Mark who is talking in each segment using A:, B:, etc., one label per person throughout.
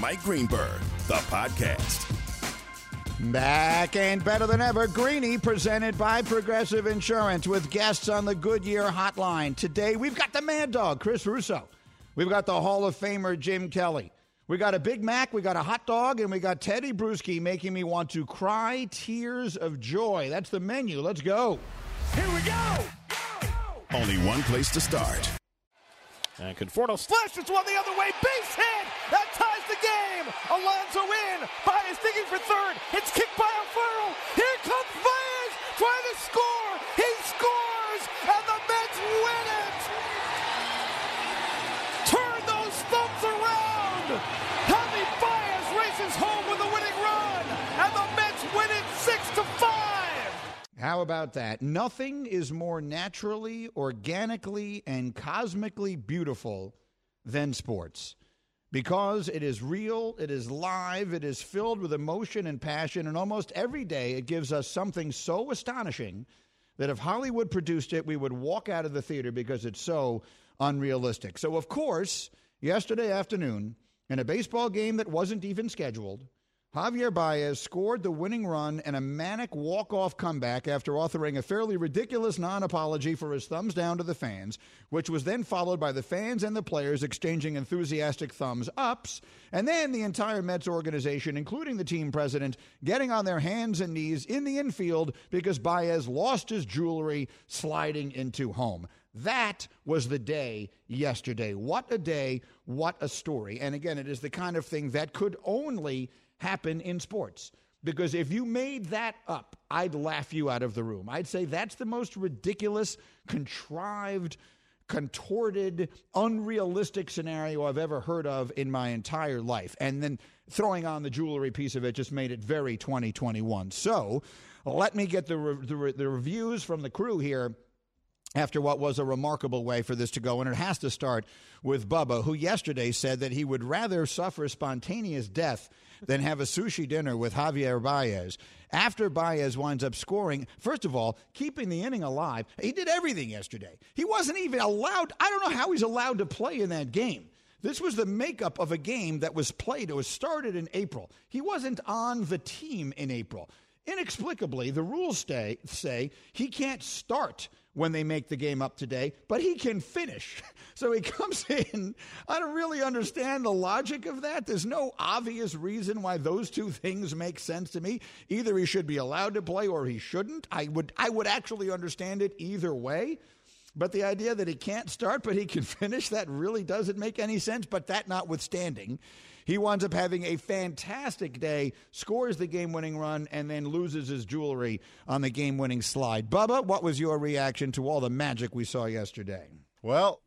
A: Mike Greenberg, the podcast.
B: Back and better than ever, Greeny presented by Progressive Insurance with guests on the Goodyear Hotline. Today we've got the Mad Dog, Chris Russo. We've got the Hall of Famer, Jim Kelly. We got a Big Mac, we got a hot dog, and we got Teddy Bruschi making me want to cry tears of joy. That's the menu. Let's go. Here we go. go, go.
A: Only one place to start.
C: And Conforto slashes one the other way. Base hit! That ties the game! Alonso in! Baez digging for third. It's kicked by Alfaro. Here comes Baez trying to score. He scores! And the Mets win it! Turn those thumbs around! Javy Baez races home with a winning run! And the Mets win it 6 to 5!
B: How about that? Nothing is more naturally, organically, and cosmically beautiful than sports. Because it is real, it is live, it is filled with emotion and passion, and almost every day it gives us something so astonishing that if Hollywood produced it, we would walk out of the theater because it's so unrealistic. So, of course, yesterday afternoon, in a baseball game that wasn't even scheduled, Javier Baez scored the winning run in a manic walk-off comeback after authoring a fairly ridiculous non-apology for his thumbs down to the fans, which was then followed by the fans and the players exchanging enthusiastic thumbs ups, and then the entire Mets organization, including the team president, getting on their hands and knees in the infield because Baez lost his jewelry sliding into home. That was the day yesterday. What a day, what a story. And again, it is the kind of thing that could only happen in sports. Because if you made that up, I'd laugh you out of the room. I'd say that's the most ridiculous, contrived, contorted, unrealistic scenario I've ever heard of in my entire life. And then throwing on the jewelry piece of it just made it very 2021. So let me get the, re- the, re- the reviews from the crew here after what was a remarkable way for this to go. And it has to start with Bubba, who yesterday said that he would rather suffer spontaneous death than have a sushi dinner with Javier Baez. After Baez winds up scoring, first of all, keeping the inning alive, he did everything yesterday. He wasn't even allowed, I don't know how he's allowed to play in that game. This was the makeup of a game that was played. It was started in April. He wasn't on the team in April. Inexplicably, the rules stay, say he can't start when they make the game up today, but he can finish. So he comes in. I don't really understand the logic of that. There's no obvious reason why those two things make sense to me. Either he should be allowed to play or he shouldn't. I would I would actually understand it either way. But the idea that he can't start but he can finish, that really doesn't make any sense. But that notwithstanding, he winds up having a fantastic day, scores the game winning run, and then loses his jewelry on the game winning slide. Bubba, what was your reaction to all the magic we saw yesterday?
D: Well,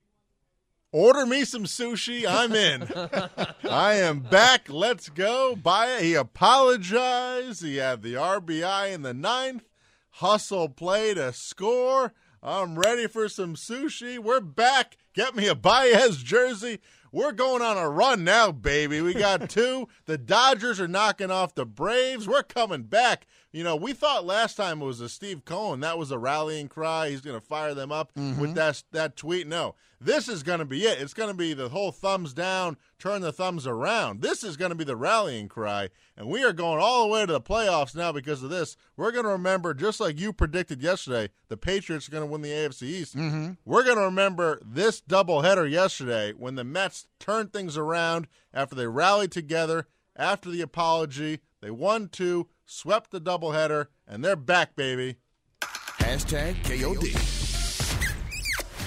D: order me some sushi. I'm in. I am back. Let's go. Buy it. He apologized. He had the RBI in the ninth. Hustle play to score. I'm ready for some sushi. We're back. Get me a Baez jersey. We're going on a run now, baby. We got two. the Dodgers are knocking off the Braves. We're coming back. You know, we thought last time it was a Steve Cohen. That was a rallying cry. He's going to fire them up with mm-hmm. that that tweet. No, this is going to be it. It's going to be the whole thumbs down, turn the thumbs around. This is going to be the rallying cry, and we are going all the way to the playoffs now because of this. We're going to remember, just like you predicted yesterday, the Patriots are going to win the AFC East. Mm-hmm. We're going to remember this doubleheader yesterday when the Mets turned things around after they rallied together after the apology. They won two, swept the doubleheader, and they're back, baby.
A: Hashtag KOD.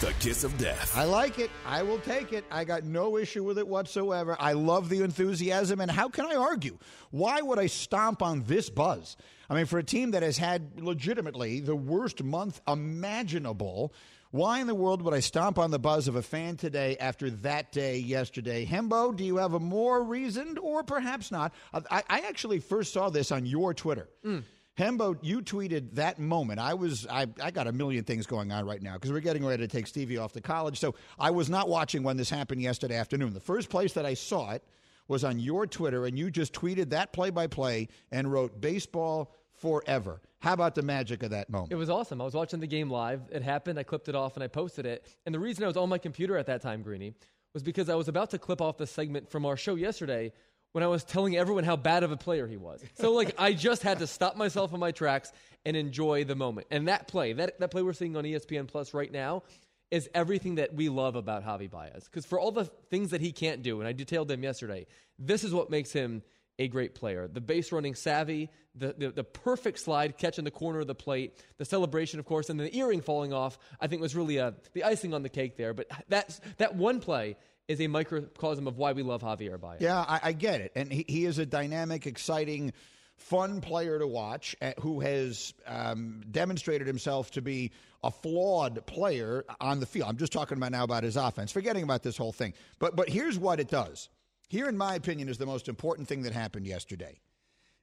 A: The kiss of death.
B: I like it. I will take it. I got no issue with it whatsoever. I love the enthusiasm, and how can I argue? Why would I stomp on this buzz? I mean, for a team that has had legitimately the worst month imaginable, Why in the world would I stomp on the buzz of a fan today after that day yesterday? Hembo, do you have a more reasoned or perhaps not? I, I actually first saw this on your Twitter. Hmm. Hembo, you tweeted that moment. I was I, I got a million things going on right now because we're getting ready to take Stevie off to college. So I was not watching when this happened yesterday afternoon. The first place that I saw it was on your Twitter, and you just tweeted that play by play and wrote baseball forever. How about the magic of that moment?
E: It was awesome. I was watching the game live. It happened. I clipped it off and I posted it. And the reason I was on my computer at that time, Greeny, was because I was about to clip off the segment from our show yesterday when I was telling everyone how bad of a player he was. So like I just had to stop myself in my tracks and enjoy the moment. And that play, that, that play we're seeing on ESPN Plus right now, is everything that we love about Javy Baez. Because for all the things that he can't do, and I detailed them yesterday, this is what makes him a great player. The base running savvy, the, the, the perfect slide catch in the corner of the plate, the celebration, of course, and the earring falling off, I think was really a, the icing on the cake there. But that's, that one play is a microcosm of why we love Javier Baez.
B: Yeah, I, I get it. And he, he is a dynamic, exciting, fun player to watch uh, who has um, demonstrated himself to be a flawed player on the field. I'm just talking about now about his offense, forgetting about this whole thing. But, but here's what it does. Here, in my opinion, is the most important thing that happened yesterday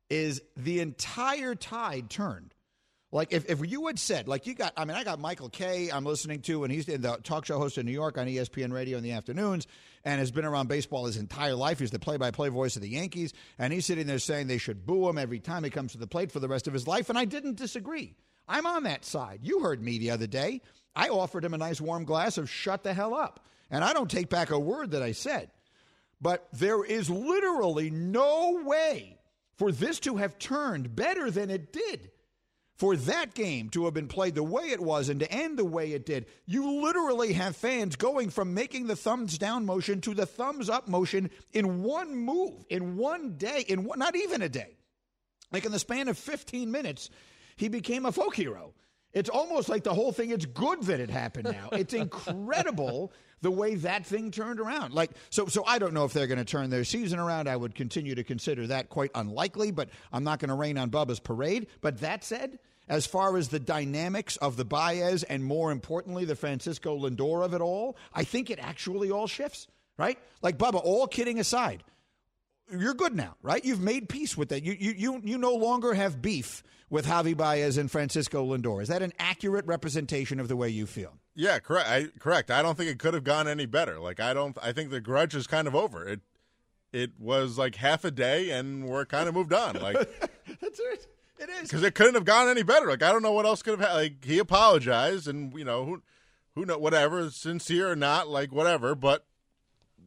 B: is the entire tide turned. Like if, if you had said, like you got, I mean, I got Michael Kay I'm listening to, and he's in the talk show host in New York on ESPN Radio in the afternoons, and has been around baseball his entire life. He's the play-by-play voice of the Yankees, and he's sitting there saying they should boo him every time he comes to the plate for the rest of his life, and I didn't disagree. I'm on that side. You heard me the other day. I offered him a nice warm glass of shut the hell up, and I don't take back a word that I said. But there is literally no way for this to have turned better than it did. For that game to have been played the way it was and to end the way it did, you literally have fans going from making the thumbs down motion to the thumbs up motion in one move, in one day, in one, not even a day. Like in the span of 15 minutes, he became a folk hero. It's almost like the whole thing, it's good that it happened now. It's incredible the way that thing turned around. Like so so I don't know if they're going to turn their season around. I would continue to consider that quite unlikely, but I'm not going to rain on Bubba's parade. But that said, as far as the dynamics of the Baez and more importantly the Francisco Lindor of it all, I think it actually all shifts, right? Like Bubba, all kidding aside, you're good now, right? You've made peace with that. You you you, you no longer have beef with Javy Baez and Francisco Lindor. Is that an accurate representation of the way you feel?
D: Yeah, correct. I, correct. I don't think it could have gone any better. Like I don't. I think the grudge is kind of over. It it was like half a day, and we're kind of moved on. Like
B: That's it. It is
D: because it couldn't have gone any better. Like I don't know what else could have. Ha- like he apologized, and you know who who know whatever sincere or not, like whatever. But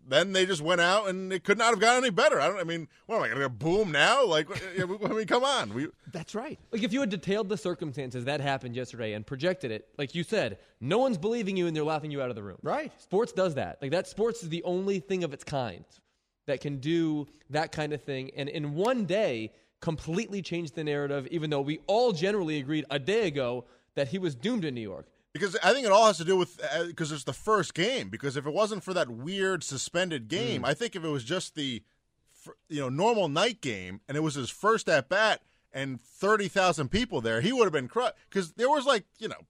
D: then they just went out, and it could not have gone any better. I don't. I mean, what am I going to boom now? Like I mean, come on. We
B: That's right.
E: Like if you had detailed the circumstances that happened yesterday and projected it, like you said, no one's believing you and they're laughing you out of the room.
B: Right.
E: Sports does that. Like that sports is the only thing of its kind that can do that kind of thing and in one day completely change the narrative even though we all generally agreed a day ago that he was doomed in New York.
D: Because I think it all has to do with because it's the first game. Because if it wasn't for that weird suspended game,
B: Mm.
D: I think if it was just the you know normal night game and it was his first at bat and thirty thousand people there, he would have been crushed. Because there was like you know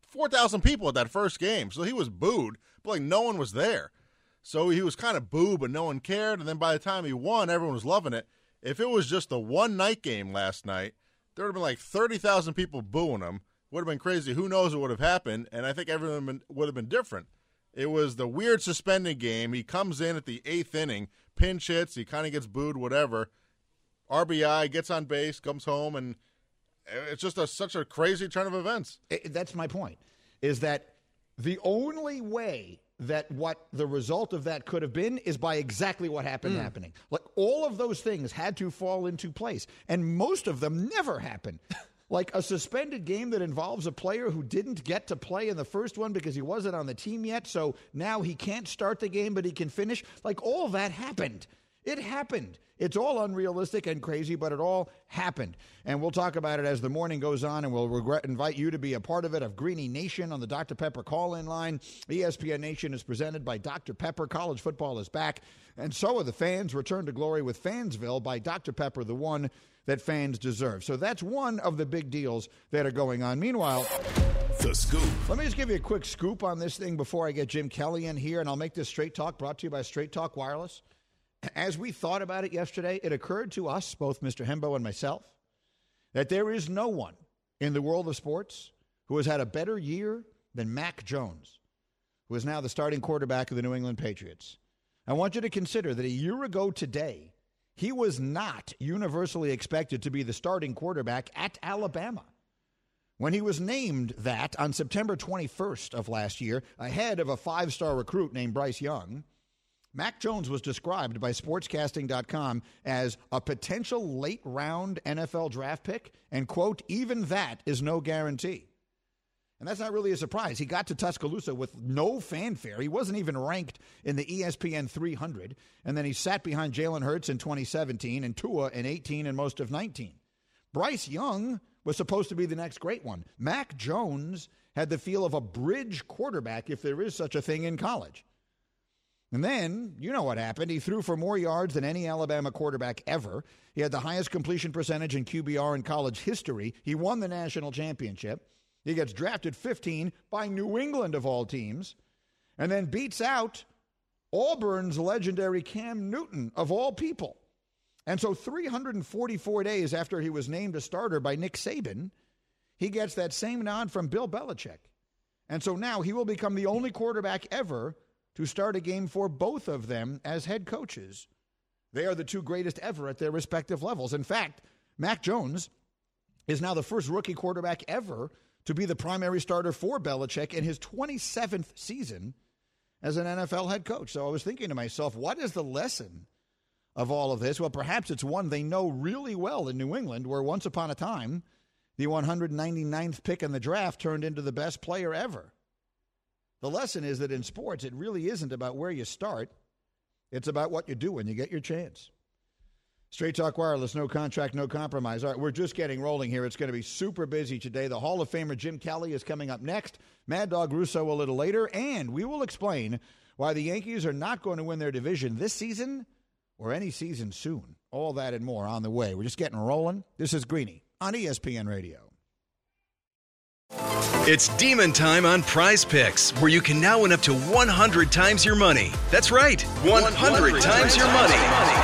D: four thousand people at that first game, so he was booed, but like no one was there. So he was kind of booed, but no one cared. And then by the time he won, everyone was loving it. If it was just the one night game last night, there would have been like thirty thousand people booing him. Would have been crazy. Who knows what would have happened? And I think everyone would have been different. It was the weird suspended game. He comes in at the eighth inning, pinch hits, he kind of gets booed, whatever. RBI gets on base, comes home, and it's just a, such a crazy turn of events.
B: I- that's my point. Is that the only way that what the result of that could have been is by exactly what happened hmm. happening. Like all of those things had to fall into place, and most of them never happen. like a suspended game that involves a player who didn't get to play in the first one because he wasn't on the team yet, so now he can't start the game, but he can finish. Like all that happened. It happened. It's all unrealistic and crazy, but it all happened. And we'll talk about it as the morning goes on, and we'll regret, invite you to be a part of it of Greeny Nation on the Dr. Pepper call in line. ESPN Nation is presented by Dr. Pepper. College football is back, and so are the fans. Return to glory with Fansville by Dr. Pepper, the one that fans deserve. So that's one of the big deals that are going on. Meanwhile,
A: The Scoop.
B: Let me just give you a quick scoop on this thing before I get Jim Kelly in here, and I'll make this Straight Talk brought to you by Straight Talk Wireless. As we thought about it yesterday, it occurred to us, both Mr. Hembo and myself, that there is no one in the world of sports who has had a better year than Mac Jones, who is now the starting quarterback of the New England Patriots. I want you to consider that a year ago today, he was not universally expected to be the starting quarterback at Alabama. When he was named that on September 21st of last year, ahead of a five star recruit named Bryce Young, Mac Jones was described by Sportscasting.com as a potential late round NFL draft pick, and, quote, even that is no guarantee. And that's not really a surprise. He got to Tuscaloosa with no fanfare. He wasn't even ranked in the ESPN 300. And then he sat behind Jalen Hurts in 2017 and Tua in 18 and most of 19. Bryce Young was supposed to be the next great one. Mac Jones had the feel of a bridge quarterback, if there is such a thing in college. And then, you know what happened. He threw for more yards than any Alabama quarterback ever. He had the highest completion percentage in QBR in college history. He won the national championship. He gets drafted 15 by New England, of all teams, and then beats out Auburn's legendary Cam Newton, of all people. And so, 344 days after he was named a starter by Nick Saban, he gets that same nod from Bill Belichick. And so now he will become the only quarterback ever to start a game for both of them as head coaches. They are the two greatest ever at their respective levels. In fact, Mac Jones is now the first rookie quarterback ever to be the primary starter for Belichick in his 27th season as an NFL head coach. So I was thinking to myself, what is the lesson of all of this? Well, perhaps it's one they know really well in New England, where once upon a time, the 199th pick in the draft turned into the best player ever. The lesson is that in sports, it really isn't about where you start, it's about what you do when you get your chance. Straight Talk Wireless, no contract, no compromise. All right, we're just getting rolling here. It's going to be super busy today. The Hall of Famer Jim Kelly is coming up next. Mad Dog Russo a little later, and we will explain why the Yankees are not going to win their division this season or any season soon. All that and more on the way. We're just getting rolling. This is Greeny on ESPN Radio.
F: It's demon time on Prize Picks, where you can now win up to 100 times your money. That's right, 100, times your money.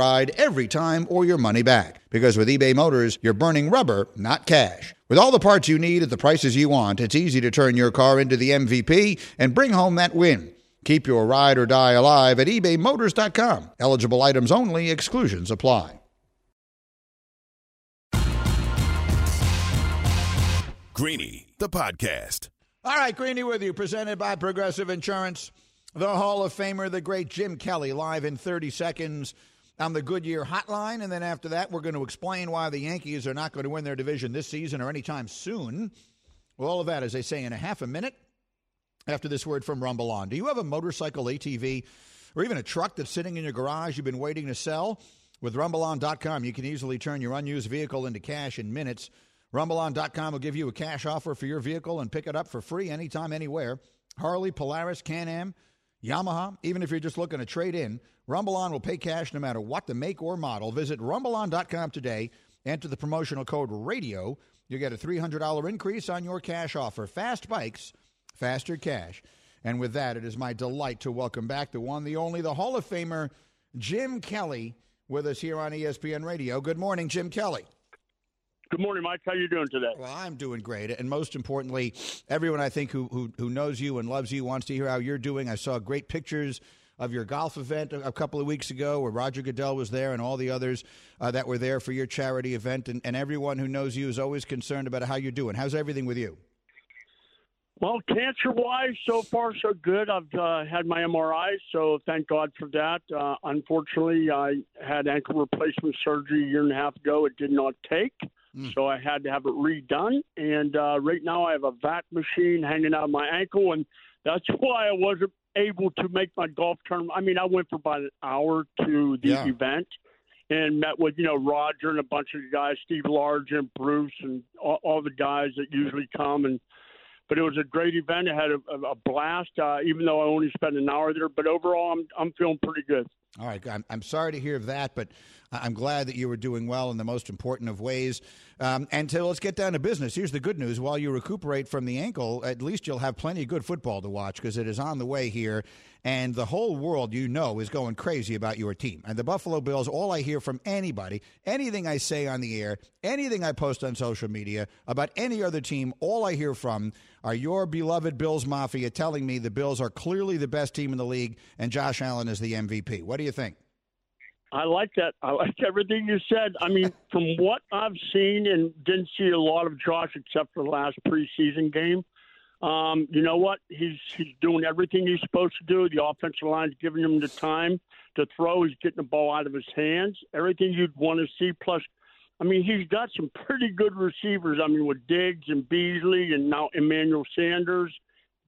B: ride every time or your money back. Because with eBay Motors, you're burning rubber, not cash. With all the parts you need at the prices you want, it's easy to turn your car into the MVP and bring home that win. Keep your ride or die alive at ebaymotors.com. Eligible items only, exclusions apply.
A: Greeny, the podcast.
B: All right, Greeny with you, presented by Progressive Insurance. The Hall of Famer, the great Jim Kelly, live in 30 seconds on the Goodyear Hotline. And then after that, we're going to explain why the Yankees are not going to win their division this season or anytime soon. All of that, as they say, in a half a minute after this word from Rumble On. Do you have a motorcycle, ATV, or even a truck that's sitting in your garage you've been waiting to sell? With RumbleOn.com, you can easily turn your unused vehicle into cash in minutes. RumbleOn.com will give you a cash offer for your vehicle and pick it up for free anytime, anywhere. Harley, Polaris, Can Am. Yamaha, even if you're just looking to trade in, RumbleOn will pay cash no matter what the make or model. Visit RumbleOn.com today. Enter the promotional code RADIO. You'll get a $300 increase on your cash offer. Fast bikes, faster cash. And with that, it is my delight to welcome back the one, the only, the Hall of Famer, Jim Kelly, with us here on ESPN Radio. Good morning, Jim Kelly.
G: Good morning, Mike. How you doing today?
B: Well, I'm doing great, and most importantly, everyone I think who who, who knows you and loves you wants to hear how you're doing. I saw great pictures of your golf event a, a couple of weeks ago, where Roger Goodell was there, and all the others uh, that were there for your charity event. And, and everyone who knows you is always concerned about how you're doing. How's everything with you?
G: Well, cancer wise, so far so good. I've uh, had my MRI, so thank God for that. Uh, unfortunately, I had ankle replacement surgery a year and a half ago. It did not take, mm. so I had to have it redone. And uh, right now, I have a vac machine hanging out of my ankle, and that's why I wasn't able to make my golf tournament. I mean, I went for about an hour to the yeah. event and met with you know Roger and a bunch of guys, Steve Large and Bruce, and all, all the guys that usually come and but it was a great event. I had a, a blast, uh, even though I only spent an hour there. But overall, I'm I'm feeling pretty good.
B: All right, I'm, I'm sorry to hear that, but I'm glad that you were doing well in the most important of ways. Um, and to, let's get down to business. Here's the good news: while you recuperate from the ankle, at least you'll have plenty of good football to watch because it is on the way here and the whole world, you know, is going crazy about your team. And the Buffalo Bills, all I hear from anybody, anything I say on the air, anything I post on social media about any other team, all I hear from are your beloved Bills Mafia telling me the Bills are clearly the best team in the league and Josh Allen is the MVP. What do you think?
G: I like that. I like everything you said. I mean, from what I've seen and didn't see a lot of Josh except for the last preseason game, um, you know what? He's he's doing everything he's supposed to do. The offensive line's giving him the time to throw. He's getting the ball out of his hands. Everything you'd want to see. Plus, I mean, he's got some pretty good receivers. I mean, with Diggs and Beasley and now Emmanuel Sanders.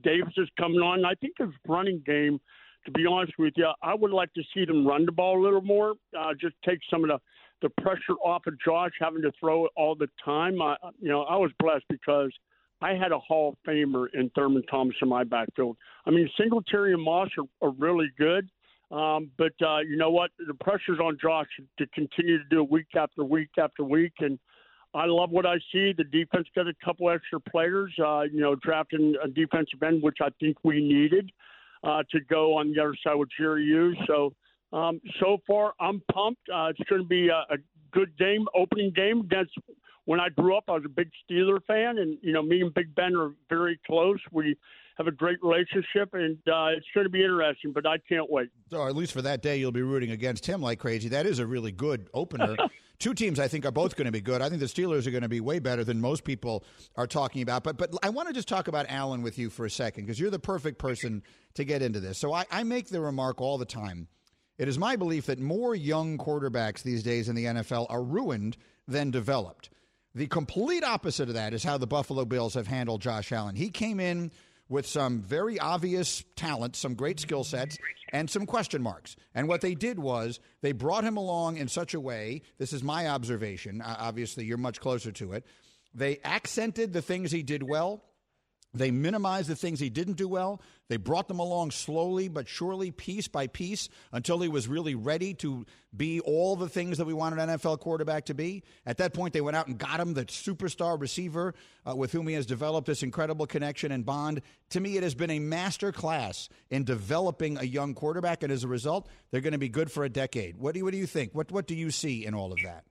G: Davis is coming on. I think his running game, to be honest with you, I would like to see them run the ball a little more. Uh, just take some of the the pressure off of Josh having to throw it all the time. I, you know, I was blessed because – I had a Hall of Famer in Thurman Thomas in my backfield. I mean, Singletary and Moss are, are really good, um, but uh, you know what? The pressure's on Josh to continue to do it week after week after week, and I love what I see. The defense got a couple extra players, uh, you know, drafting a defensive end, which I think we needed uh, to go on the other side with Jerry Hughes. So, um, so far, I'm pumped. Uh, it's going to be a, a good game, opening game against when I grew up, I was a big Steeler fan, and you know, me and Big Ben are very close. We have a great relationship, and uh, it's going to be interesting. But I can't wait.
B: So, at least for that day, you'll be rooting against him like crazy. That is a really good opener. Two teams, I think, are both going to be good. I think the Steelers are going to be way better than most people are talking about. But but I want to just talk about Allen with you for a second because you're the perfect person to get into this. So I, I make the remark all the time. It is my belief that more young quarterbacks these days in the NFL are ruined than developed. The complete opposite of that is how the Buffalo Bills have handled Josh Allen. He came in with some very obvious talent, some great skill sets, and some question marks. And what they did was they brought him along in such a way this is my observation. Obviously, you're much closer to it. They accented the things he did well they minimized the things he didn't do well. They brought them along slowly but surely, piece by piece, until he was really ready to be all the things that we wanted an NFL quarterback to be. At that point, they went out and got him the superstar receiver uh, with whom he has developed this incredible connection and bond. To me, it has been a master class in developing a young quarterback, and as a result, they're going to be good for a decade. What do you, what do you think? What, what do you see in all of that?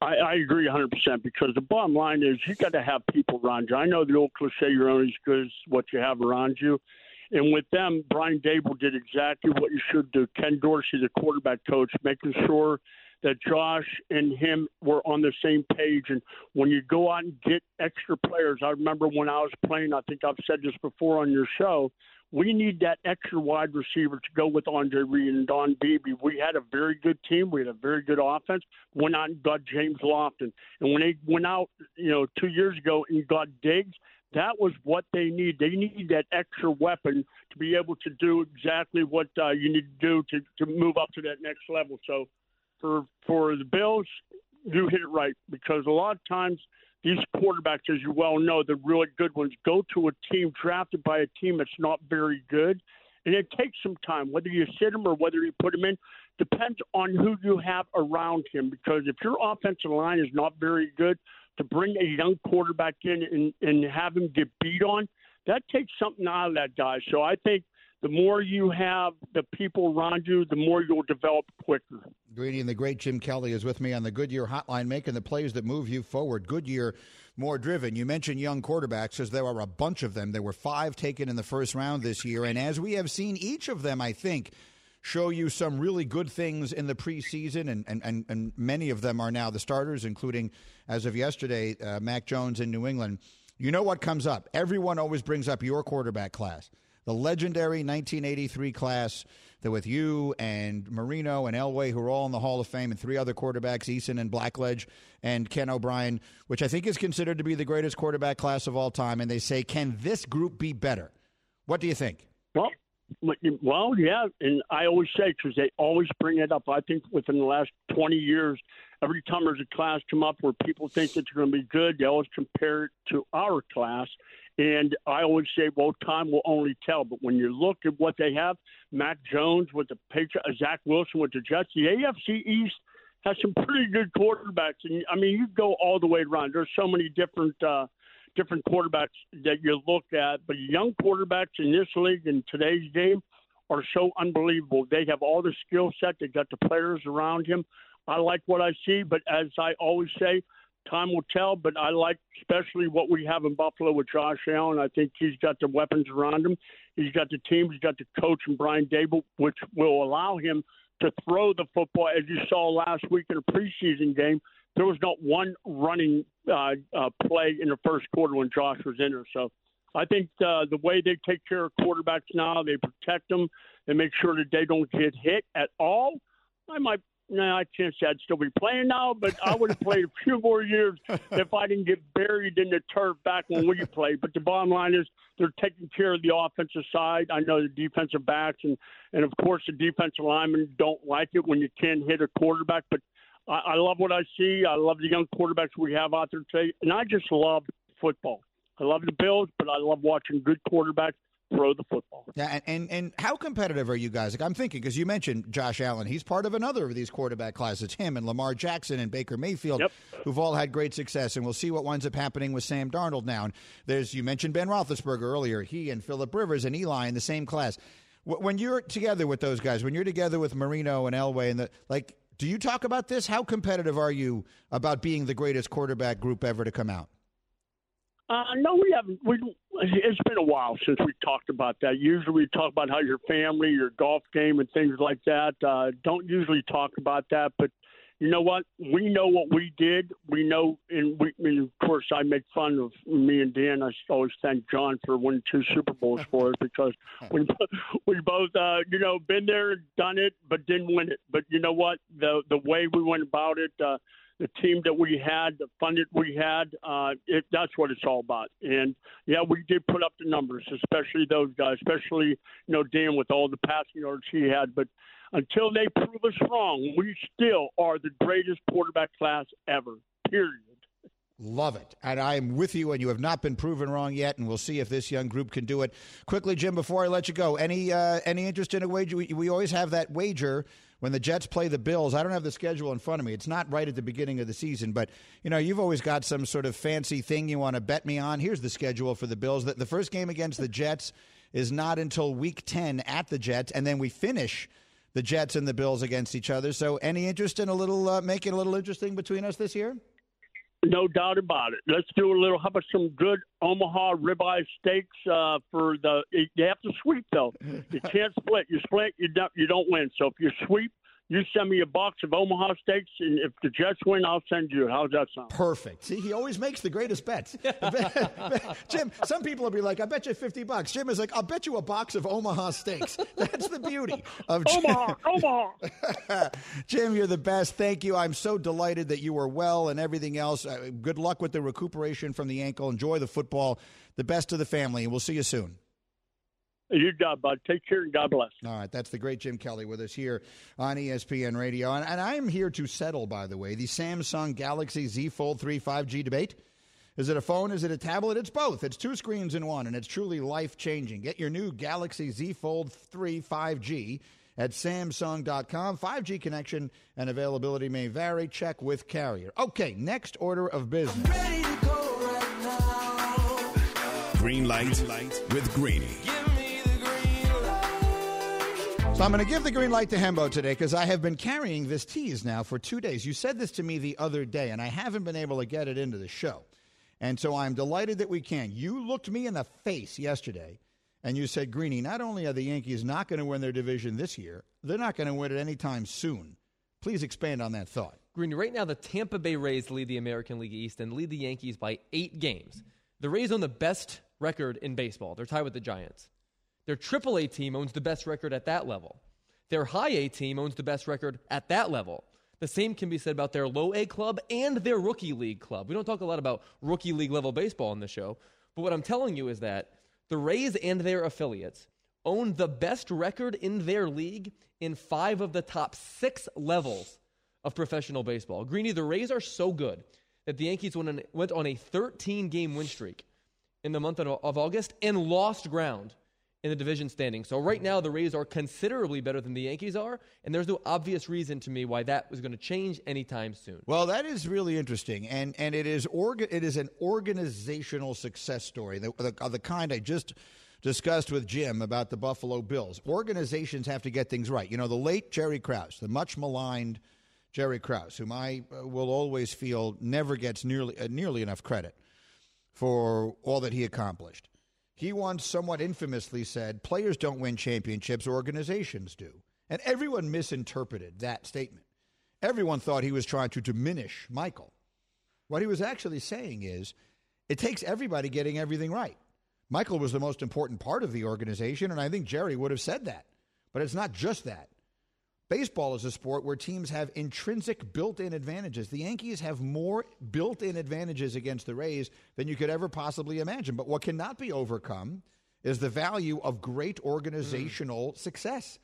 G: I, I agree 100% because the bottom line is you got to have people around you. I know the old cliche, you're only as good as what you have around you. And with them, Brian Daboll did exactly what you should do. Ken Dorsey, the quarterback coach, making sure that Josh and him were on the same page. And when you go out and get extra players, I remember when I was playing, I think I've said this before on your show, we need that extra wide receiver to go with Andre Reed and Don Beebe. We had a very good team. We had a very good offense. Went out and got James Lofton. And when they went out, you know, two years ago and got Diggs, that was what they need. They need that extra weapon to be able to do exactly what uh, you need to do to, to move up to that next level. So for for the Bills, you hit it right because a lot of times – these quarterbacks, as you well know, the really good ones, go to a team drafted by a team that's not very good, And it takes some time, whether you sit him or whether you put him in, depends on who you have around him. Because if your offensive line is not very good, to bring a young quarterback in and, and have him get beat on, that takes something out of that guy. So I think the more you have the people around you, the more you'll develop quicker.
B: Greeny and the great Jim Kelly is with me on the Goodyear Hotline, making the plays that move you forward. Goodyear, more driven. You mentioned young quarterbacks, because there are a bunch of them. There were five taken in the first round this year, and as we have seen, each of them, I think, show you some really good things in the preseason, and, and, and, and many of them are now the starters, including, as of yesterday, uh, Mac Jones in New England. You know what comes up? Everyone always brings up your quarterback class the legendary 1983 class that with you and Marino and Elway, who are all in the Hall of Fame, and three other quarterbacks, Eason and Blackledge and Ken O'Brien, which I think is considered to be the greatest quarterback class of all time. And they say, can this group be better? What do you think?
G: Well, yeah, and I always say because they always bring it up. I think within the last 20 years, every time there's a class come up where people think it's going to be good, they always compare it to our class. And I always say, well, time will only tell. But when you look at what they have, Mac Jones with the Patriots, uh, Zach Wilson with the Jets, the AFC East has some pretty good quarterbacks. And I mean, you go all the way around. There's so many different uh, different quarterbacks that you look at, but young quarterbacks in this league in today's game are so unbelievable. They have all the skill set. They got the players around him. I like what I see, but as I always say, time will tell, but I like especially what we have in Buffalo with Josh Allen. I think he's got the weapons around him. He's got the team. He's got the coach and Brian Daboll, which will allow him to throw the football. As you saw last week in a preseason game, there was not one running uh, uh, play in the first quarter when Josh was in there. So I think uh, the way they take care of quarterbacks now, they protect them and make sure that they don't get hit at all. I might no, I can't say I'd still be playing now, but I would have played a few more years if I didn't get buried in the turf back when we played. But the bottom line is they're taking care of the offensive side. I know the defensive backs and and of course the defensive linemen don't like it when you can't hit a quarterback. But I, I love what I see. I love the young quarterbacks we have out there today, and I just love football. I love the Bills, but I love watching good quarterbacks throw the football.
B: Yeah, and, and, and how competitive are you guys? Like I'm thinking because you mentioned Josh Allen, he's part of another of these quarterback classes. Him and Lamar Jackson and Baker Mayfield,
G: yep.
B: who've all had great success, and we'll see what winds up happening with Sam Darnold now. And there's you mentioned Ben Roethlisberger earlier. He and Philip Rivers and Eli in the same class. When you're together with those guys, when you're together with Marino and Elway, and the like. Do you talk about this? How competitive are you about being the greatest quarterback group ever to come out?
G: Uh, no, we haven't. We, it's been a while since we talked about that. Usually, we talk about how your family, your golf game, and things like that. Uh, don't usually talk about that, but you know what? We know what we did. We know, and we, and of course, I make fun of me and Dan. I always thank John for winning two Super Bowls for us because we we both, uh, you know, been there, done it, but didn't win it. But you know what? The the way we went about it. Uh, the team that we had, the fun that we had. Uh, it, that's what it's all about. And yeah, we did put up the numbers, especially those guys, especially you know Dan with all the passing yards he had. But until they prove us wrong, we still are the greatest quarterback class ever. Period.
B: Love it. And I am with you, and you have not been proven wrong yet, and we'll see if this young group can do it. Quickly, Jim, before I let you go, any uh, any interest in a wager? We, we always have that wager when the Jets play the Bills. I don't have the schedule in front of me. It's not right at the beginning of the season, but you know, you've always got some sort of fancy thing you want to bet me on. Here's the schedule for the Bills. The, the first game against the Jets is not until week 10 at the Jets, and then we finish the Jets and the Bills against each other. So, any interest in a little uh, making a little interesting between us this year?
G: No doubt about it. Let's do a little. How about some good Omaha ribeye steaks uh, for the? You have to sweep though. You can't split. You split, you don't. You don't win. So if you sweep, you send me a box of Omaha steaks, and if the Jets win, I'll send you. How's that sound?
B: Perfect. See, he always makes the greatest bets. Jim, some people will be like, "I bet you fifty bucks." Jim is like, "I'll bet you a box of Omaha steaks." That's the beauty of Jim.
G: Omaha. Omaha.
B: Jim, you're the best. Thank you. I'm so delighted that you were well and everything else. Uh, good luck with the recuperation from the ankle. Enjoy the football. The best of the family, and we'll see you soon.
G: You got, bud. Take care and God bless.
B: All right, that's the great Jim Kelly with us here on ESPN Radio, and, and I am here to settle, by the way, the Samsung Galaxy Z Fold 3 5G debate. Is it a phone? Is it a tablet? It's both. It's two screens in one, and it's truly life changing. Get your new Galaxy Z Fold 3 5G at Samsung.com. 5G connection and availability may vary. Check with carrier. Okay, next order of business.
A: Green light with Greeny.
B: So I'm going to give the green light to Hembo today because I have been carrying this tease now for two days. You said this to me the other day, and I haven't been able to get it into the show. And so I'm delighted that we can. You looked me in the face yesterday and you said, Greeny, not only are the Yankees not going to win their division this year, they're not going to win it anytime soon. Please expand on that thought.
E: Greeny, right now the Tampa Bay Rays lead the American League East and lead the Yankees by eight games. The Rays own the best record in baseball. They're tied with the Giants. Their AAA team owns the best record at that level. Their high A team owns the best record at that level. The same can be said about their low A club and their rookie league club. We don't talk a lot about rookie league level baseball on the show, but what I'm telling you is that the Rays and their affiliates own the best record in their league in five of the top six levels of professional baseball. Greeny, the Rays are so good that the Yankees went on a 13 game win streak in the month of August and lost ground in the division standing. So right now the Rays are considerably better than the Yankees are, and there's no obvious reason to me why that was going to change anytime soon.
B: Well, that is really interesting, and and it is orga- it is an organizational success story, the, the, the kind I just discussed with Jim about the Buffalo Bills. Organizations have to get things right. You know, the late Jerry Krause, the much maligned Jerry Krause, whom I uh, will always feel never gets nearly uh, nearly enough credit for all that he accomplished. He once somewhat infamously said, Players don't win championships, organizations do. And everyone misinterpreted that statement. Everyone thought he was trying to diminish Michael. What he was actually saying is, it takes everybody getting everything right. Michael was the most important part of the organization, and I think Jerry would have said that. But it's not just that. Baseball is a sport where teams have intrinsic built in advantages. The Yankees have more built in advantages against the Rays than you could ever possibly imagine. But what cannot be overcome is the value of great organizational mm. success.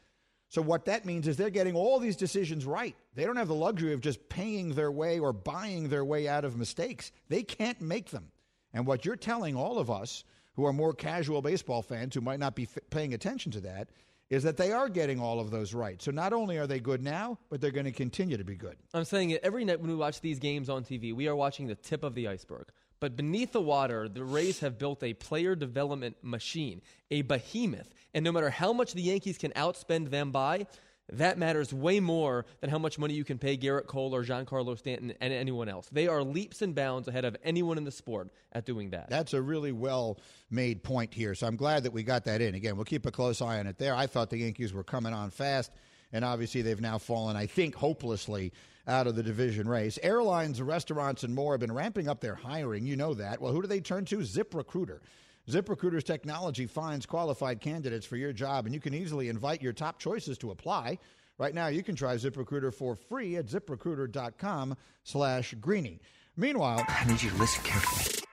B: So, what that means is they're getting all these decisions right. They don't have the luxury of just paying their way or buying their way out of mistakes. They can't make them. And what you're telling all of us who are more casual baseball fans who might not be f- paying attention to that is that they are getting all of those right. So not only are they good now, but they're going to continue to be good.
E: I'm saying it every night when we watch these games on TV, we are watching the tip of the iceberg. But beneath the water, the Rays have built a player development machine, a behemoth. And no matter how much the Yankees can outspend them by, that matters way more than how much money you can pay Gerrit Cole or Giancarlo Stanton and anyone else. They are leaps and bounds ahead of anyone in the sport at doing that.
B: That's a really well made point here. So I'm glad that we got that in. Again, we'll keep a close eye on it there. I thought the Yankees were coming on fast, and obviously they've now fallen, I think, hopelessly out of the division race. Airlines, restaurants, and more have been ramping up their hiring. You know that. Well, who do they turn to? Zip Recruiter. ZipRecruiter's technology finds qualified candidates for your job, and you can easily invite your top choices to apply. Right now, you can try ZipRecruiter for free at ziprecruiter.com slash greeny. Meanwhile,
H: I need you to listen carefully.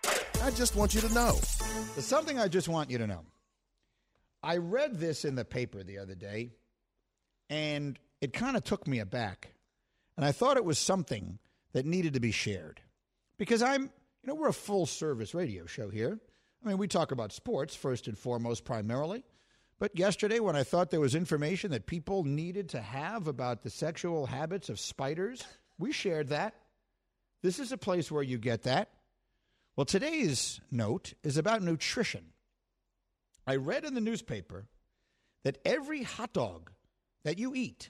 A: I just want you to know.
B: There's something I just want you to know. I read this in the paper the other day, and it kind of took me aback. And I thought it was something that needed to be shared. Because I'm, you know, we're a full service radio show here. I mean, we talk about sports first and foremost, primarily. But yesterday, when I thought there was information that people needed to have about the sexual habits of spiders, we shared that. This is a place where you get that. Well, today's note is about nutrition. I read in the newspaper that every hot dog that you eat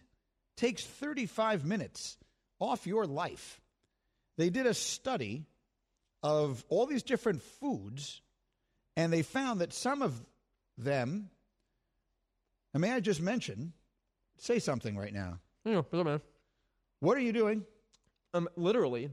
B: takes 35 minutes off your life. They did a study of all these different foods and they found that some of them, and may I just mention, say something right now.
E: Yeah, what's up, man?
B: What are you doing?
E: I'm literally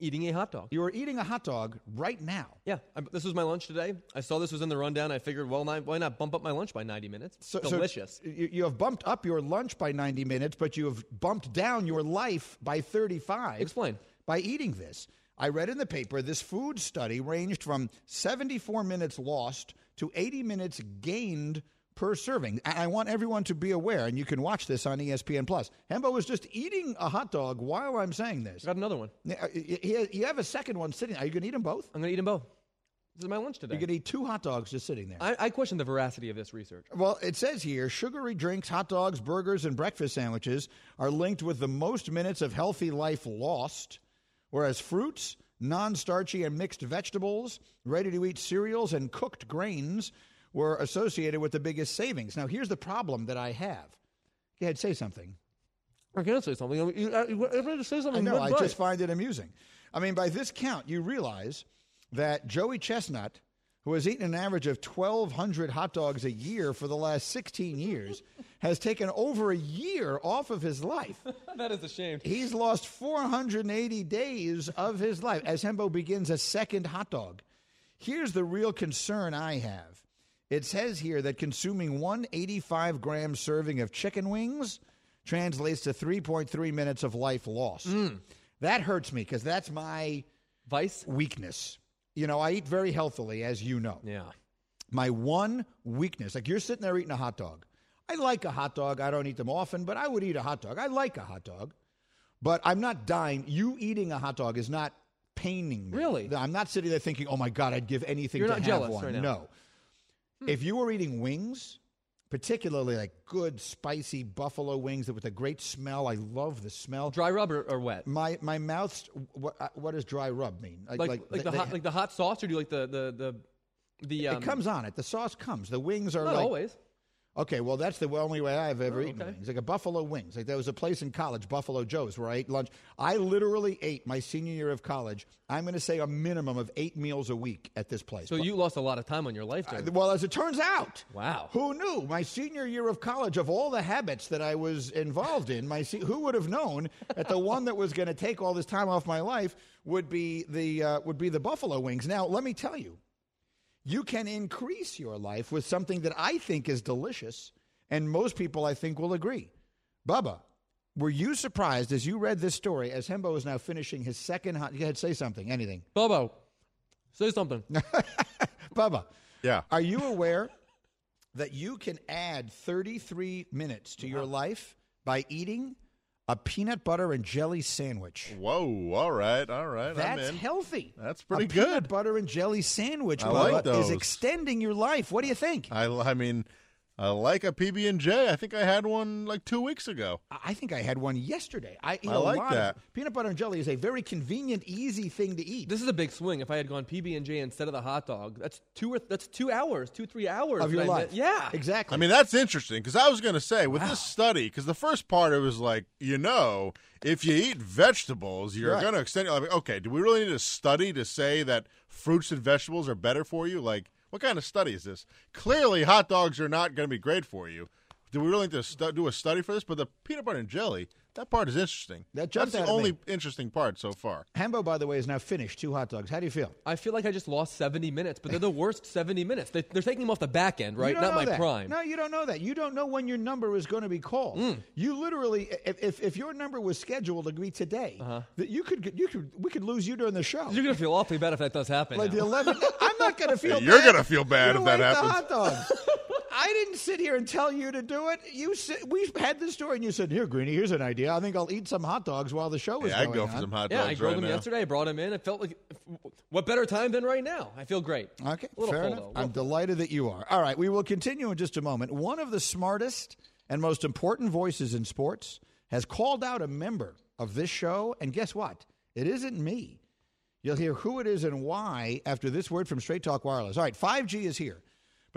E: eating a hot dog.
B: You are eating a hot dog right now.
E: Yeah, I, this was my lunch today. I saw this was in the rundown. I figured, well, why not bump up my lunch by 90 minutes? So, Delicious.
B: So you, you have bumped up your lunch by 90 minutes, but you have bumped down your life by 35.
E: Explain.
B: By eating this. I read in the paper this food study ranged from 74 minutes lost to 80 minutes gained per serving. And I want everyone to be aware, and you can watch this on ESPN Plus. Hembo was just eating a hot dog while I'm saying this.
E: Got another one.
B: Uh, You have a second one sitting. Are you going to eat them both?
E: I'm going to eat them both. This is my lunch today.
B: You're going to eat two hot dogs just sitting there.
E: I, I question the veracity of this research.
B: Well, it says here sugary drinks, hot dogs, burgers, and breakfast sandwiches are linked with the most minutes of healthy life lost, whereas fruits, non starchy and mixed vegetables, ready to eat cereals, and cooked grains were associated with the biggest savings. Now, here's the problem that I have. Go ahead, say something.
E: I can't say something. I mean, you, everybody say
B: I
E: something.
B: know, I
E: right.
B: just find it amusing. I mean, by this count, you realize that Joey Chestnut, who has eaten an average of 1,200 hot dogs a year for the last 16 years, has taken over a year off of his life.
E: that is a shame.
B: He's lost 480 days of his life as Hembo begins a second hot dog. Here's the real concern I have. It says here that consuming one 85 gram serving of chicken wings translates to 3.3 minutes of life lost. Mm. That hurts me because that's my
E: vice
B: weakness. You know, I eat very healthily, as you know.
E: Yeah.
B: My one weakness, like you're sitting there eating a hot dog. I like a hot dog. I don't eat them often, but I would eat a hot dog. I like a hot dog, but I'm not dying. You eating a hot dog is not paining me.
E: Really?
B: I'm not sitting there thinking, "Oh my god, I'd give anything
E: You're
B: to
E: not
B: have
E: jealous
B: one."
E: right now.
B: No.
E: Hmm.
B: If you were eating wings, particularly like good spicy buffalo wings that with a great smell, I love the smell.
E: Dry rub or, or wet?
B: My my mouth's what, uh, what does dry rub mean?
E: Like like, the,
B: they-
E: hot like the hot sauce, or do you like the the the the? Um,
B: it comes on it. The sauce comes. The wings are
E: Not
B: like
E: always.
B: Okay, well, that's the only way I've ever
E: Oh,
B: eaten
E: okay.
B: wings. Like a Buffalo Wings. Like there was a place in college, Buffalo Joe's, where I ate lunch. I literally ate my senior year of college. I'm going to say a minimum of eight meals a week at this place.
E: So you lost a lot of time on your life. During
B: well, as it turns out,
E: wow.
B: who knew? My senior year of college, of all the habits that I was involved in, my se- who would have known that the one that was going to take all this time off my life would be the uh, would be the Buffalo Wings. Now, let me tell you, you can increase your life with something that I think is delicious, and most people I think will agree. Bubba, were you surprised as you read this story as Hembo is now finishing his second hot? Go ahead, say something, anything.
E: Bobo, say something.
B: Bubba.
D: Yeah.
B: Are you aware that you can add 33 minutes to your life by eating a peanut butter and jelly sandwich?
D: Whoa! All right, all right.
B: That's healthy.
D: That's pretty good.
B: a
D: good.
B: Peanut butter and jelly sandwich,
D: I like those.
B: is extending your life. What do you think?
D: I, I mean, I like a PB and J. I think I had one like two weeks ago.
B: I think I had one yesterday. I eat
D: I
B: a
D: like
B: lot
D: that.
B: Of, peanut butter and jelly is a very convenient, easy thing to eat.
E: This is a big swing. If I had gone PB and J instead of the hot dog, that's two or that's two hours, two three hours
B: Of your
E: I
B: life.
E: mi- Yeah,
B: exactly.
D: I mean, that's interesting because I was going to say with this study, because the first part it was like, you know, if you eat vegetables, you're
B: Right.
D: going to extend. Like, okay, do we really need a study to say that fruits and vegetables are better for you? Like, what kind of study is this? Clearly, hot dogs are not going to be great for you. Do we really need to stu- do a study for this? But the peanut butter and jelly, that part is interesting.
B: That
D: That's the only
B: me.
D: interesting part so far.
B: Hembo, by the way, is now finished. Two hot dogs. How do you feel?
E: I feel like I just lost seventy minutes, but they're the worst seventy minutes. They, they're taking them off the back end, right?
B: don't
E: my
B: that.
E: prime.
B: No, you don't know that. You don't know when your number is going to be called.
E: Mm.
B: You literally, if, if, if your number was scheduled to be today, that you could you could we could lose you during the show.
E: Uh-huh. You're gonna feel awfully bad if that does happen.
B: like
E: now.
B: the 11. I'm not going to feel.
D: You're
B: bad.
D: gonna feel bad
B: You
D: if that
B: ate
D: happens.
B: The hot dogs. I didn't sit here and tell you to do it. You sit, we had this story, and you said, "Here, Greeny, here's an idea. I think I'll eat some hot dogs while the show is
D: Yeah, I'd
B: going
D: go
B: on."
D: for some hot dogs.
E: yeah,
D: dogs
E: I grilled
D: right
E: them
D: now.
E: yesterday. I brought them in. It felt like what better time than right now? I feel great.
B: Okay,
E: A
B: fair
E: full,
B: enough.
E: though. A
B: I'm delighted that you are. All right, we will continue in just a moment. One of the smartest and most important voices in sports has called out a member of this show, and guess what? It isn't me. You'll hear who it is and why after this word from Straight Talk Wireless. All right, 5G is here.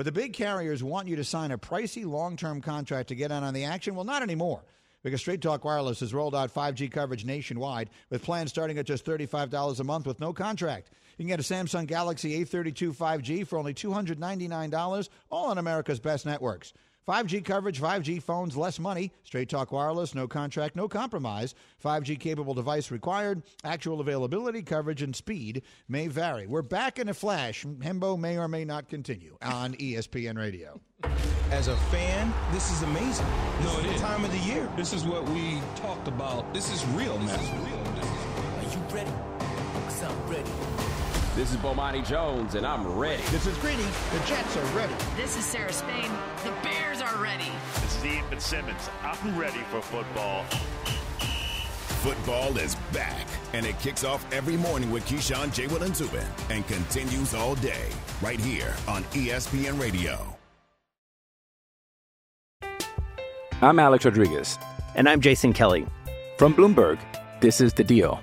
B: But the big carriers want you to sign a pricey long term contract to get in on the action. Well, not anymore. Because Straight Talk Wireless has rolled out 5G coverage nationwide with plans starting at just $35 a month with no contract. You can get a Samsung Galaxy A32 5G for only $299, all on America's best networks. 5G coverage, 5G phones, less money. Straight Talk Wireless, no contract, no compromise. 5G capable device required. Actual availability, coverage, and speed may vary. We're back in a flash. Hembo may or may not continue on ESPN Radio.
H: As a fan, this is amazing. No, it is. The time of the year. This is what we talked about. This is real, man. This is real.
I: Are you ready? Cause I'm ready. This is Bomani Jones, and I'm ready.
B: This is Greeny. The Jets are ready.
J: This is Sarah Spain. The Bears are ready.
K: This is Ian Fitzsimmons. I'm ready for football.
A: Football is back, and it kicks off every morning with Keyshawn, J. Will, and Zubin, and continues all day right here on ESPN Radio.
L: I'm Alex Rodriguez.
M: And I'm Jason Kelly.
L: From Bloomberg, this is The Deal.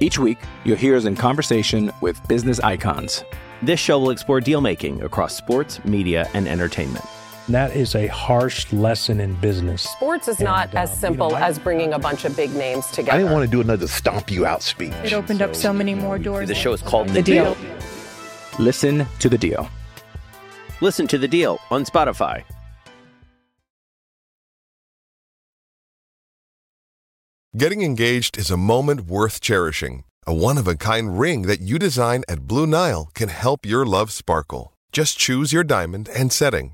L: Each week, you'll hear us in conversation with business icons.
M: This show will explore deal making across sports, media, and entertainment.
N: That is a harsh lesson in business.
O: Sports is not uh, as simple as bringing a bunch of big names together.
P: I didn't want to do another stomp you out speech.
Q: It opened up so many more doors.
M: The show is called
Q: The Deal.
L: Listen to The Deal.
M: Listen to The Deal on Spotify.
R: Getting engaged is a moment worth cherishing. A one of a kind ring that you design at Blue Nile can help your love sparkle. Just choose your diamond and setting.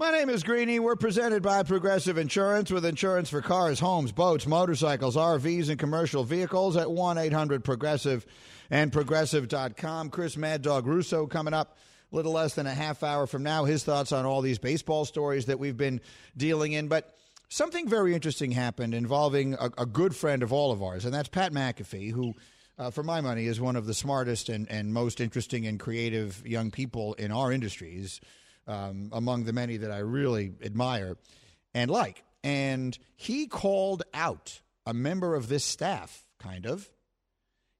B: My name is Greeny. We're presented by Progressive Insurance with insurance for cars, homes, boats, motorcycles, RVs, and commercial vehicles at 1 800 Progressive and Progressive.com. Chris Mad Dog Russo coming up a little less than a half hour from now. His thoughts on all these baseball stories that we've been dealing in. But something very interesting happened involving a, a good friend of all of ours, and that's Pat McAfee, who. Uh, for my money, is one of the smartest and, and most interesting and creative young people in our industries um, among the many that I really admire and like. And he called out a member of this staff, kind of.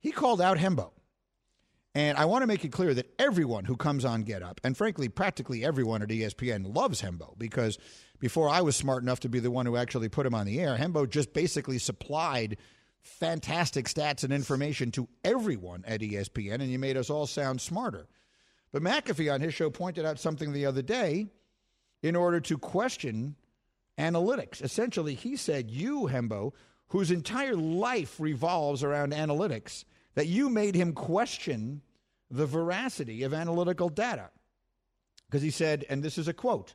B: He called out Hembo. And I want to make it clear that everyone who comes on Get Up, and frankly, practically everyone at ESPN loves Hembo because before I was smart enough to be the one who actually put him on the air, Hembo just basically supplied fantastic stats and information to everyone at ESPN, and you made us all sound smarter. But McAfee on his show pointed out something the other day in order to question analytics. Essentially, he said, You, Hembo, whose entire life revolves around analytics, that you made him question the veracity of analytical data. Because he said, and this is a quote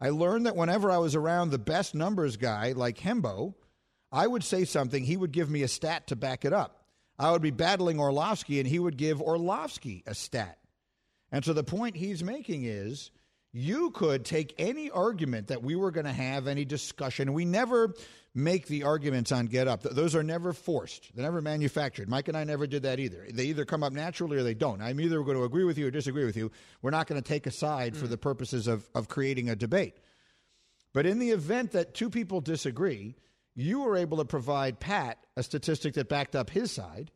B: I learned that whenever I was around the best numbers guy like Hembo, I would say something, he would give me a stat to back it up. I would be battling Orlovsky, and he would give Orlovsky a stat. And so the point he's making is you could take any argument that we were going to have, any discussion. We never make the arguments on Get Up. Those are never forced, they're never manufactured. Mike and I never did that either. They either come up naturally or they don't. I'm either going to agree with you or disagree with you. We're not going to take a side for mm. the purposes of, of creating a debate. But in the event that two people disagree, you were able to provide Pat a statistic that backed up his side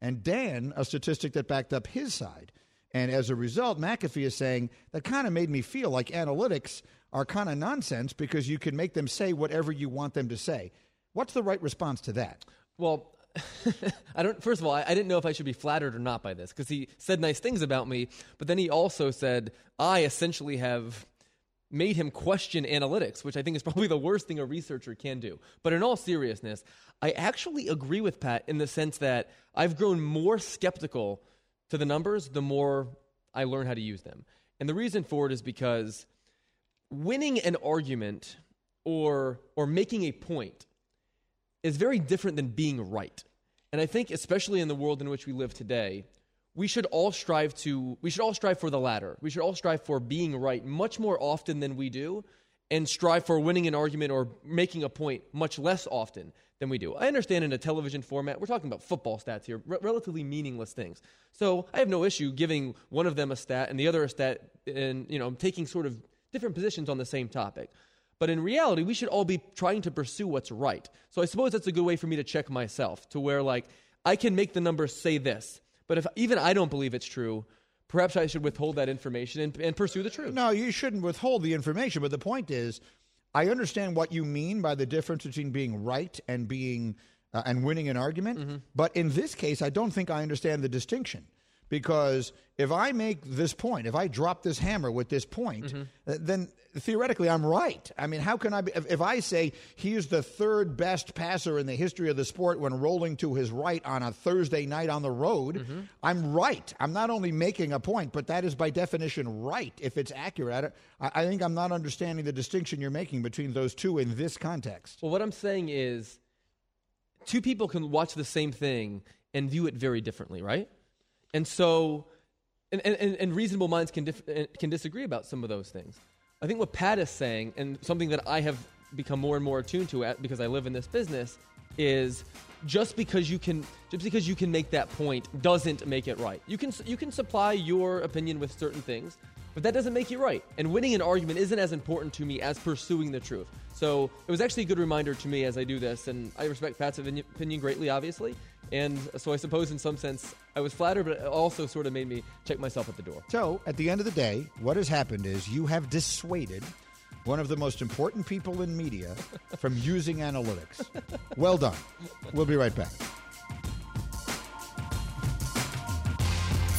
B: and Dan a statistic that backed up his side. And as a result, McAfee is saying that kind of made me feel like analytics are kind of nonsense because you can make them say whatever you want them to say. What's the right response to that?
E: Well, I don't. First of all, I, I didn't know if I should be flattered or not by this because he said nice things about me, but then he also said I essentially have made him question analytics, which I think is probably the worst thing a researcher can do. But in all seriousness, I actually agree with Pat in the sense that I've grown more skeptical to the numbers the more I learn how to use them. And the reason for it is because winning an argument or or making a point is very different than being right. And I think especially in the world in which we live today, we should all strive to we should all strive for the latter. We should all strive for being right much more often than we do and strive for winning an argument or making a point much less often than we do. I understand in a television format, we're talking about football stats here, re- relatively meaningless things. So I have no issue giving one of them a stat and the other a stat and you know taking sort of different positions on the same topic. But in reality, we should all be trying to pursue what's right. So I suppose that's a good way for me to check myself to where like I can make the numbers say this, but if even I don't believe it's true, perhaps I should withhold that information and, and pursue the truth.
B: No, you shouldn't withhold the information. But the point is, I understand what you mean by the difference between being right and being uh, and winning an argument. But in this case, I don't think I understand the distinction because if I make this point, if I drop this hammer with this point,
E: Mm-hmm.
B: then theoretically I'm right. I mean, how can I be, if, I say he is the third best passer in the history of the sport when rolling to his right on a Thursday night on the road,
E: Mm-hmm.
B: I'm right. I'm not only making a point, but that is by definition right if it's accurate. I, I think I'm not understanding the distinction you're making between those two in this context.
E: Well, what I'm saying is two people can watch the same thing and view it very differently, right? And so, and, and, and reasonable minds can, dif- uh, can disagree about some of those things. I think what Pat is saying, and something that I have become more and more attuned to at, because I live in this business, is just because you can just because you can make that point doesn't make it right. You can you can supply your opinion with certain things, but that doesn't make you right. And winning an argument isn't as important to me as pursuing the truth. So it was actually a good reminder to me as I do this, and I respect Pat's opinion greatly, obviously. And so I suppose in some sense I was flattered, but it also sort of made me check myself at the door.
B: So, at the end of the day, what has happened is you have dissuaded one of the most important people in media from using analytics. Well done. We'll be right back.